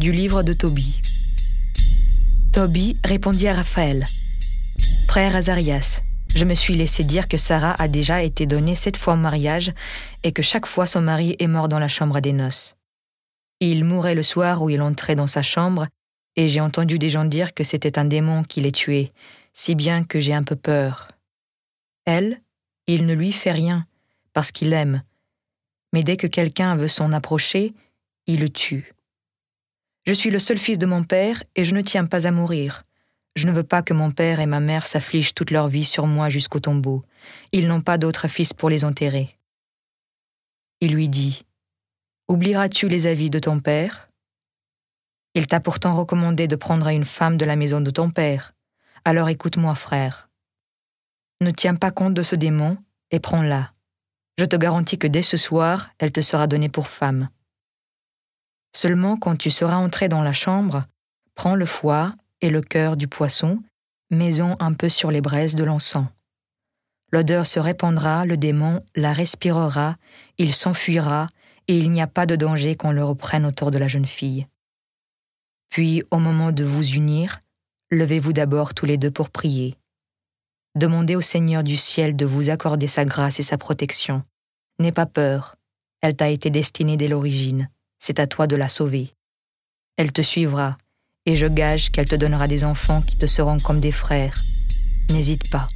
du livre de Tobie. Tobie répondit à Raphaël. Frère Azarias, je me suis laissé dire que Sarah a déjà été donnée sept fois en mariage et que chaque fois son mari est mort dans la chambre des noces. Il mourait le soir où il entrait dans sa chambre, et j'ai entendu des gens dire que c'était un démon qui l'ait tué, si bien que j'ai un peu peur. Elle, il ne lui fait rien, parce qu'il aime. Mais dès que quelqu'un veut s'en approcher, il le tue. Je suis le seul fils de mon père et je ne tiens pas à mourir. Je ne veux pas que mon père et ma mère s'affligent toute leur vie sur moi jusqu'au tombeau. Ils n'ont pas d'autre fils pour les enterrer. Il lui dit Oublieras-tu les avis de ton père? Il t'a pourtant recommandé de prendre une femme de la maison de ton père. Alors écoute-moi, frère. Ne tiens pas compte de ce démon et prends-la. Je te garantis que dès ce soir, elle te sera donnée pour femme. Seulement quand tu seras entré dans la chambre, prends le foie et le cœur du poisson, mets-en un peu sur les braises de l'encens. L'odeur se répandra, le démon la respirera, il s'enfuira et il n'y a pas de danger qu'on le reprenne autour de la jeune fille. Puis, au moment de vous unir, levez-vous d'abord tous les deux pour prier. Demandez au Seigneur du ciel de vous accorder sa grâce et sa protection. N'aie pas peur, elle t'a été destinée dès l'origine, c'est à toi de la sauver. Elle te suivra, et je gage qu'elle te donnera des enfants qui te seront comme des frères. N'hésite pas.